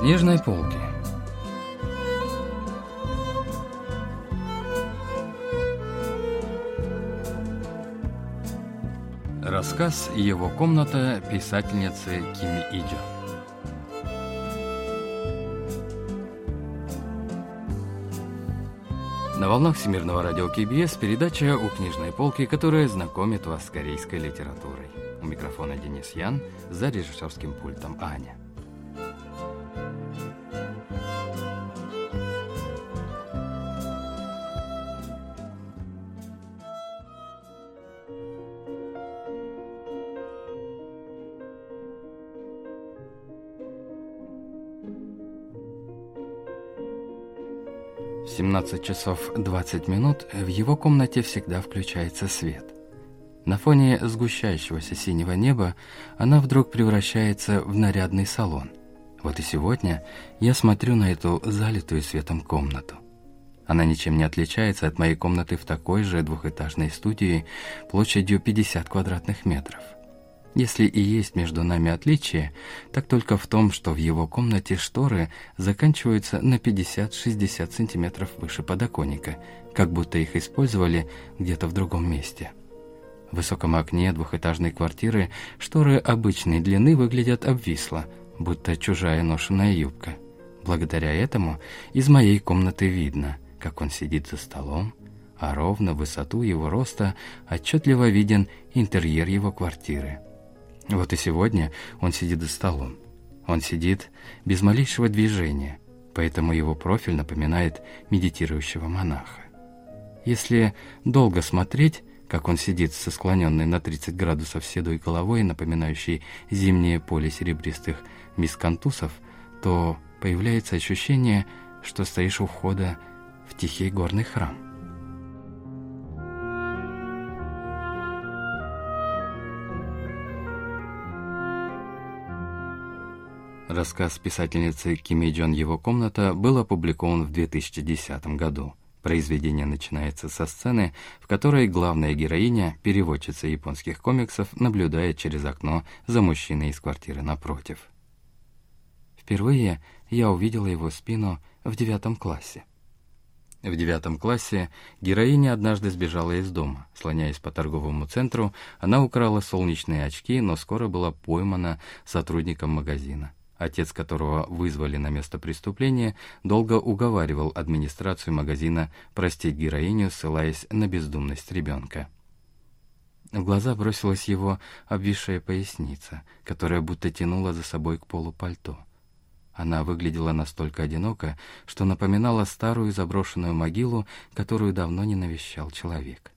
книжной полки. Рассказ «Его комната» писательницы Кими Иджо. На волнах Всемирного радио КБС передача «У книжной полки», которая знакомит вас с корейской литературой. У микрофона Денис Ян, за режиссерским пультом Аня. 17 часов 20 минут в его комнате всегда включается свет. На фоне сгущающегося синего неба она вдруг превращается в нарядный салон. Вот и сегодня я смотрю на эту залитую светом комнату. Она ничем не отличается от моей комнаты в такой же двухэтажной студии площадью 50 квадратных метров – если и есть между нами отличие, так только в том, что в его комнате шторы заканчиваются на 50-60 сантиметров выше подоконника, как будто их использовали где-то в другом месте. В высоком окне двухэтажной квартиры шторы обычной длины выглядят обвисло, будто чужая ношеная юбка. Благодаря этому из моей комнаты видно, как он сидит за столом, а ровно высоту его роста отчетливо виден интерьер его квартиры – вот и сегодня он сидит за столом. Он сидит без малейшего движения, поэтому его профиль напоминает медитирующего монаха. Если долго смотреть, как он сидит со склоненной на 30 градусов седой головой, напоминающей зимнее поле серебристых мискантусов, то появляется ощущение, что стоишь у входа в тихий горный храм. Рассказ писательницы Кими Джон «Его комната» был опубликован в 2010 году. Произведение начинается со сцены, в которой главная героиня, переводчица японских комиксов, наблюдает через окно за мужчиной из квартиры напротив. Впервые я увидела его спину в девятом классе. В девятом классе героиня однажды сбежала из дома. Слоняясь по торговому центру, она украла солнечные очки, но скоро была поймана сотрудником магазина отец которого вызвали на место преступления, долго уговаривал администрацию магазина простить героиню, ссылаясь на бездумность ребенка. В глаза бросилась его обвисшая поясница, которая будто тянула за собой к полу пальто. Она выглядела настолько одиноко, что напоминала старую заброшенную могилу, которую давно не навещал человек.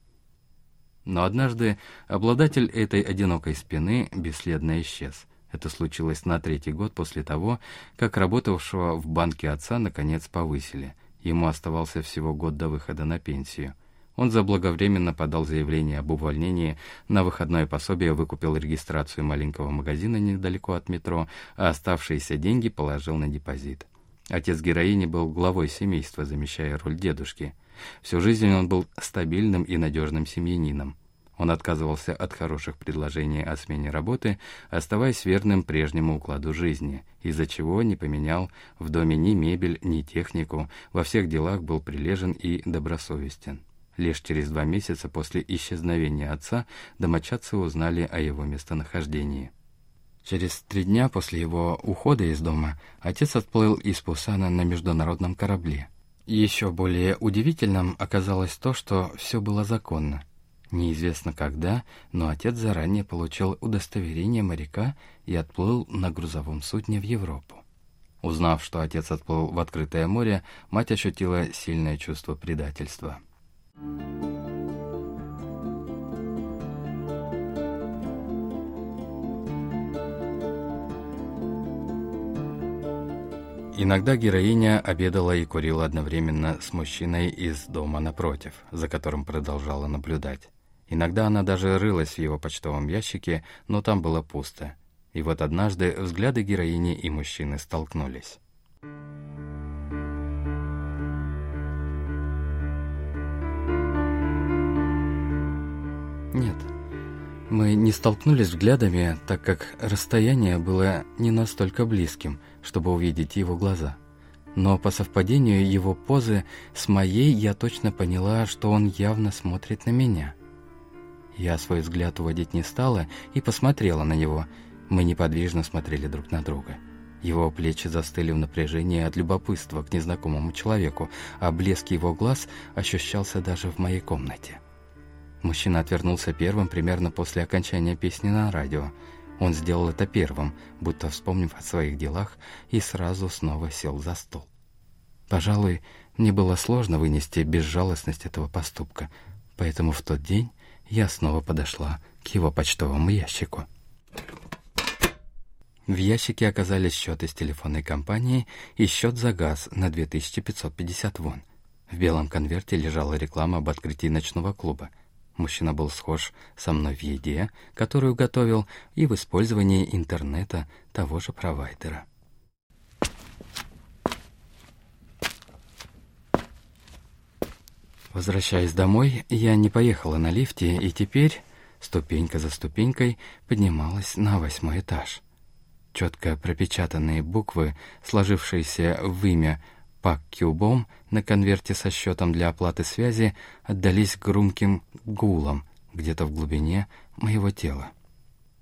Но однажды обладатель этой одинокой спины бесследно исчез — это случилось на третий год после того, как работавшего в банке отца наконец повысили. Ему оставался всего год до выхода на пенсию. Он заблаговременно подал заявление об увольнении, на выходное пособие выкупил регистрацию маленького магазина недалеко от метро, а оставшиеся деньги положил на депозит. Отец героини был главой семейства, замещая роль дедушки. Всю жизнь он был стабильным и надежным семьянином. Он отказывался от хороших предложений о смене работы, оставаясь верным прежнему укладу жизни, из-за чего не поменял в доме ни мебель, ни технику, во всех делах был прилежен и добросовестен. Лишь через два месяца после исчезновения отца домочадцы узнали о его местонахождении. Через три дня после его ухода из дома отец отплыл из Пусана на международном корабле. Еще более удивительным оказалось то, что все было законно – Неизвестно когда, но отец заранее получил удостоверение моряка и отплыл на грузовом судне в Европу. Узнав, что отец отплыл в открытое море, мать ощутила сильное чувство предательства. Иногда героиня обедала и курила одновременно с мужчиной из дома напротив, за которым продолжала наблюдать. Иногда она даже рылась в его почтовом ящике, но там было пусто. И вот однажды взгляды героини и мужчины столкнулись. Нет, мы не столкнулись взглядами, так как расстояние было не настолько близким. чтобы увидеть его глаза. Но по совпадению его позы с моей я точно поняла, что он явно смотрит на меня. Я свой взгляд уводить не стала и посмотрела на него. Мы неподвижно смотрели друг на друга. Его плечи застыли в напряжении от любопытства к незнакомому человеку, а блеск его глаз ощущался даже в моей комнате. Мужчина отвернулся первым примерно после окончания песни на радио. Он сделал это первым, будто вспомнив о своих делах, и сразу снова сел за стол. Пожалуй, мне было сложно вынести безжалостность этого поступка, поэтому в тот день я снова подошла к его почтовому ящику. В ящике оказались счет из телефонной компании и счет за газ на 2550 вон. В белом конверте лежала реклама об открытии ночного клуба. Мужчина был схож со мной в еде, которую готовил, и в использовании интернета того же провайдера. Возвращаясь домой, я не поехала на лифте и теперь, ступенька за ступенькой, поднималась на восьмой этаж. Четко пропечатанные буквы, сложившиеся в имя Пак Кюбом на конверте со счетом для оплаты связи, отдались громким гулом где-то в глубине моего тела.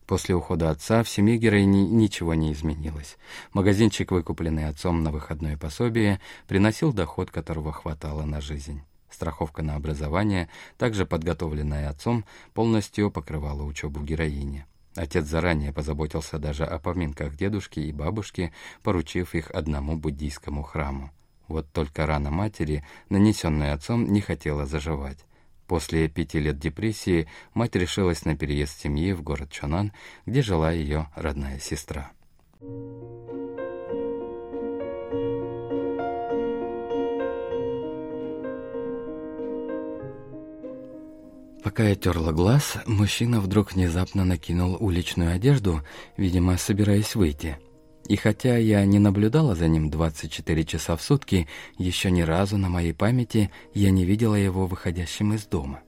После ухода отца в семье героини ничего не изменилось. Магазинчик, выкупленный отцом на выходное пособие, приносил доход, которого хватало на жизнь. Страховка на образование, также подготовленная отцом, полностью покрывала учебу героини. Отец заранее позаботился даже о поминках дедушки и бабушки, поручив их одному буддийскому храму. Вот только рана матери, нанесенная отцом, не хотела заживать. После пяти лет депрессии мать решилась на переезд семьи в город Чонан, где жила ее родная сестра. Пока я терла глаз, мужчина вдруг внезапно накинул уличную одежду, видимо, собираясь выйти. И хотя я не наблюдала за ним 24 часа в сутки, еще ни разу на моей памяти я не видела его выходящим из дома.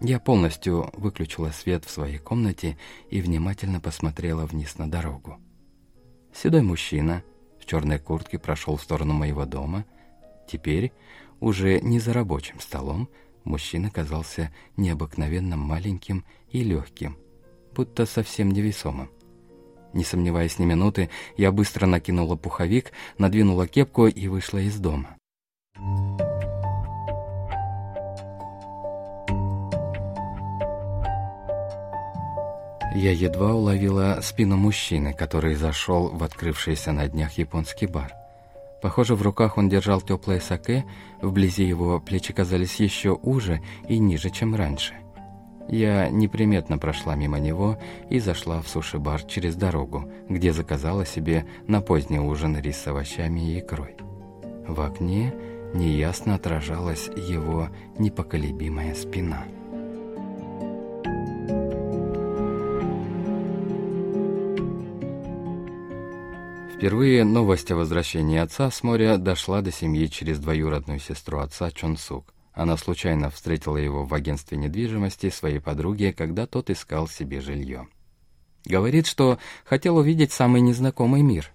Я полностью выключила свет в своей комнате и внимательно посмотрела вниз на дорогу. Седой мужчина в черной куртке прошел в сторону моего дома. Теперь, уже не за рабочим столом, Мужчина казался необыкновенно маленьким и легким, будто совсем невесомым. Не сомневаясь ни минуты, я быстро накинула пуховик, надвинула кепку и вышла из дома. Я едва уловила спину мужчины, который зашел в открывшийся на днях японский бар. Похоже, в руках он держал теплое саке, вблизи его плечи казались еще уже и ниже, чем раньше. Я неприметно прошла мимо него и зашла в суши-бар через дорогу, где заказала себе на поздний ужин рис с овощами и икрой. В окне неясно отражалась его непоколебимая спина. Впервые новость о возвращении отца с моря дошла до семьи через двоюродную сестру отца Чон Сук. Она случайно встретила его в агентстве недвижимости своей подруги, когда тот искал себе жилье. Говорит, что хотел увидеть самый незнакомый мир.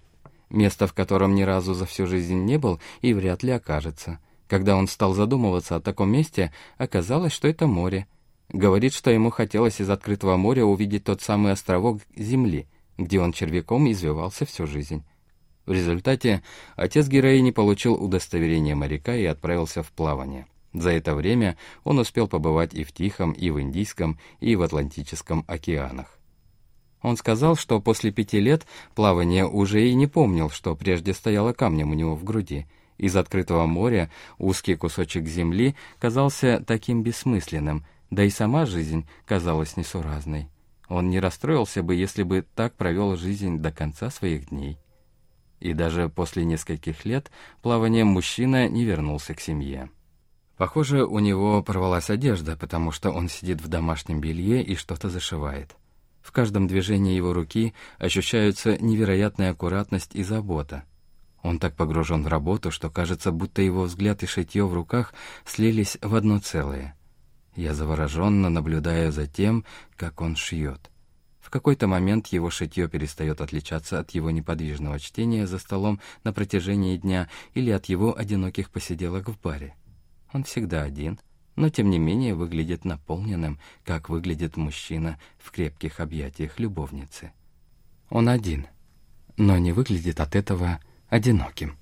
Место, в котором ни разу за всю жизнь не был и вряд ли окажется. Когда он стал задумываться о таком месте, оказалось, что это море. Говорит, что ему хотелось из открытого моря увидеть тот самый островок Земли, где он червяком извивался всю жизнь. В результате отец героини получил удостоверение моряка и отправился в плавание. За это время он успел побывать и в Тихом, и в Индийском, и в Атлантическом океанах. Он сказал, что после пяти лет плавания уже и не помнил, что прежде стояло камнем у него в груди. Из открытого моря узкий кусочек земли казался таким бессмысленным, да и сама жизнь казалась несуразной. Он не расстроился бы, если бы так провел жизнь до конца своих дней. И даже после нескольких лет плавания мужчина не вернулся к семье. Похоже, у него порвалась одежда, потому что он сидит в домашнем белье и что-то зашивает. В каждом движении его руки ощущаются невероятная аккуратность и забота. Он так погружен в работу, что кажется, будто его взгляд и шитье в руках слились в одно целое. Я завороженно наблюдаю за тем, как он шьет. В какой-то момент его шитье перестает отличаться от его неподвижного чтения за столом на протяжении дня или от его одиноких посиделок в баре. Он всегда один, но тем не менее выглядит наполненным, как выглядит мужчина в крепких объятиях любовницы. Он один, но не выглядит от этого одиноким.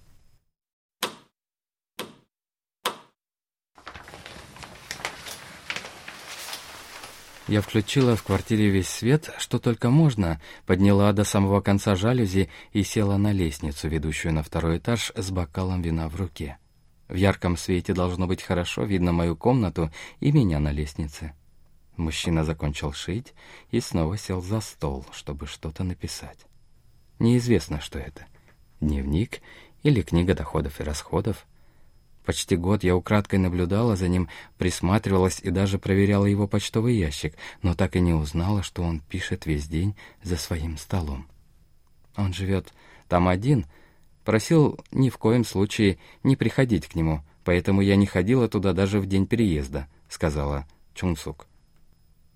Я включила в квартире весь свет, что только можно, подняла до самого конца жалюзи и села на лестницу, ведущую на второй этаж, с бокалом вина в руке. В ярком свете должно быть хорошо видно мою комнату и меня на лестнице. Мужчина закончил шить и снова сел за стол, чтобы что-то написать. Неизвестно, что это. Дневник или книга доходов и расходов. Почти год я украдкой наблюдала за ним, присматривалась и даже проверяла его почтовый ящик, но так и не узнала, что он пишет весь день за своим столом. Он живет там один, просил ни в коем случае не приходить к нему, поэтому я не ходила туда даже в день переезда, сказала Чунсук.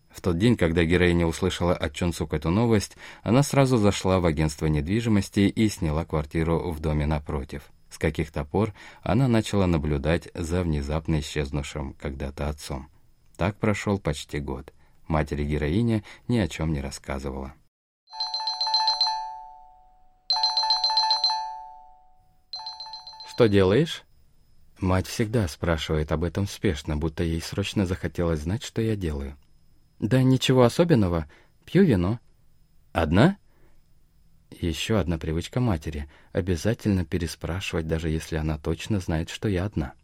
В тот день, когда героиня услышала от Чунсук эту новость, она сразу зашла в агентство недвижимости и сняла квартиру в доме напротив. С каких-то пор она начала наблюдать за внезапно исчезнувшим когда-то отцом. Так прошел почти год. Матери героиня ни о чем не рассказывала. «Что делаешь?» Мать всегда спрашивает об этом спешно, будто ей срочно захотелось знать, что я делаю. «Да ничего особенного. Пью вино». «Одна?» Еще одна привычка матери — обязательно переспрашивать, даже если она точно знает, что я одна.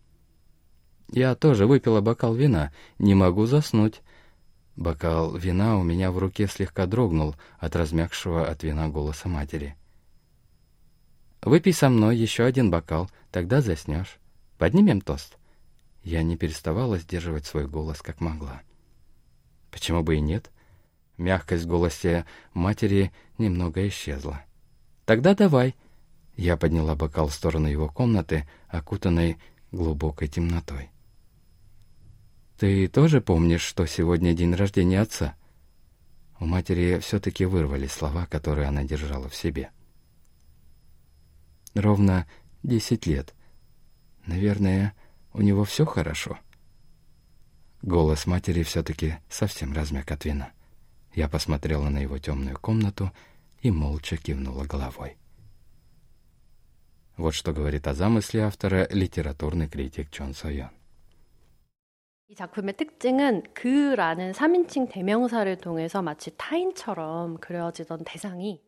Я тоже выпила бокал вина, не могу заснуть. Бокал вина у меня в руке слегка дрогнул от размягшего от вина голоса матери. «Выпей со мной еще один бокал, тогда заснешь. Поднимем тост». Я не переставала сдерживать свой голос, как могла. Почему бы и нет? Мягкость в голосе матери немного исчезла. «Тогда давай». Я подняла бокал в сторону его комнаты, окутанной глубокой темнотой. «Ты тоже помнишь, что сегодня день рождения отца?» У матери все-таки вырвали слова, которые она держала в себе. «Ровно десять лет. Наверное, у него все хорошо?» Голос матери все-таки совсем размяк от вина. Я посмотрела на его темную комнату и молча кивнула головой. Вот что говорит о замысле автора литературный критик Чон Сойон. 이 작품의 특징은 그라는 3인칭 대명사를 통해서 마치 타인처럼 그려지던 대상이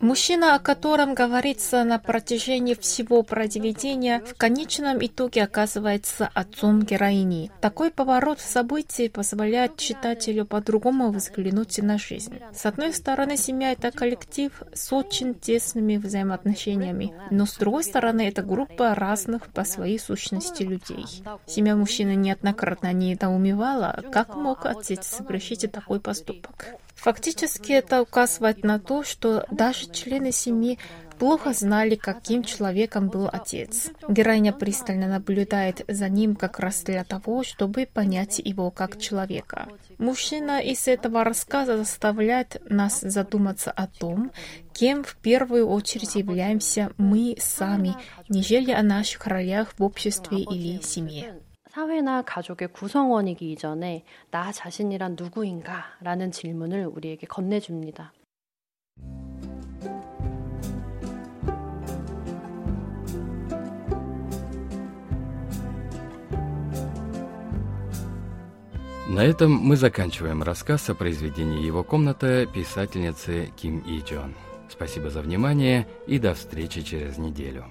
Мужчина, о котором говорится на протяжении всего произведения, в конечном итоге оказывается отцом героини. Такой поворот событий позволяет читателю по-другому взглянуть на жизнь. С одной стороны, семья — это коллектив с очень тесными взаимоотношениями, но с другой стороны, это группа разных по своей сущности людей. Семья мужчины неоднократно недоумевала, как мог отец совершить такой поступок. Фактически это указывает на то, что даже члены семьи плохо знали, каким человеком был отец. Героиня пристально наблюдает за ним как раз для того, чтобы понять его как человека. Мужчина из этого рассказа заставляет нас задуматься о том, кем в первую очередь являемся мы сами, нежели о наших ролях в обществе или семье. 사회나 가족의 구성원이기 이전에 나 자신이란 누구인가? 라는 질문을 우리에게 건네줍니다. На этом мы заканчиваем рассказ о произведении «Его комната» писательницы Ким И Джон. Спасибо за внимание и до встречи через неделю.